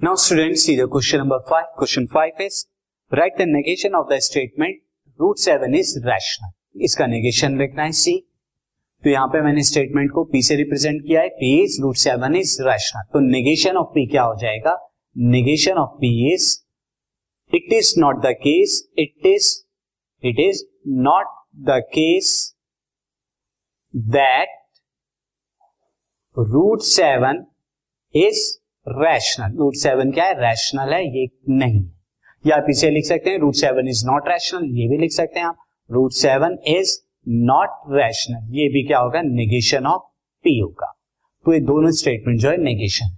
Now students see the question number five. Question five is write the negation of the statement root seven is rational. इसका negation लिखना है सी तो यहाँ पे मैंने स्टेटमेंट को पी से रिप्रेजेंट किया है P is root seven is rational तो नेगेशन ऑफ़ पी क्या हो जाएगा negation of P is it is not the case it is it is not the case that root seven is rational root seven क्या है? Rational है, ये नहीं या आप इसे लिख सकते हैं root seven is not rational ये भी लिख सकते हैं आप। Root seven is not rational ये भी क्या होगा? नेगेशन ऑफ़ पी होगा। तो ये दोनों स्टेटमेंट जो है negation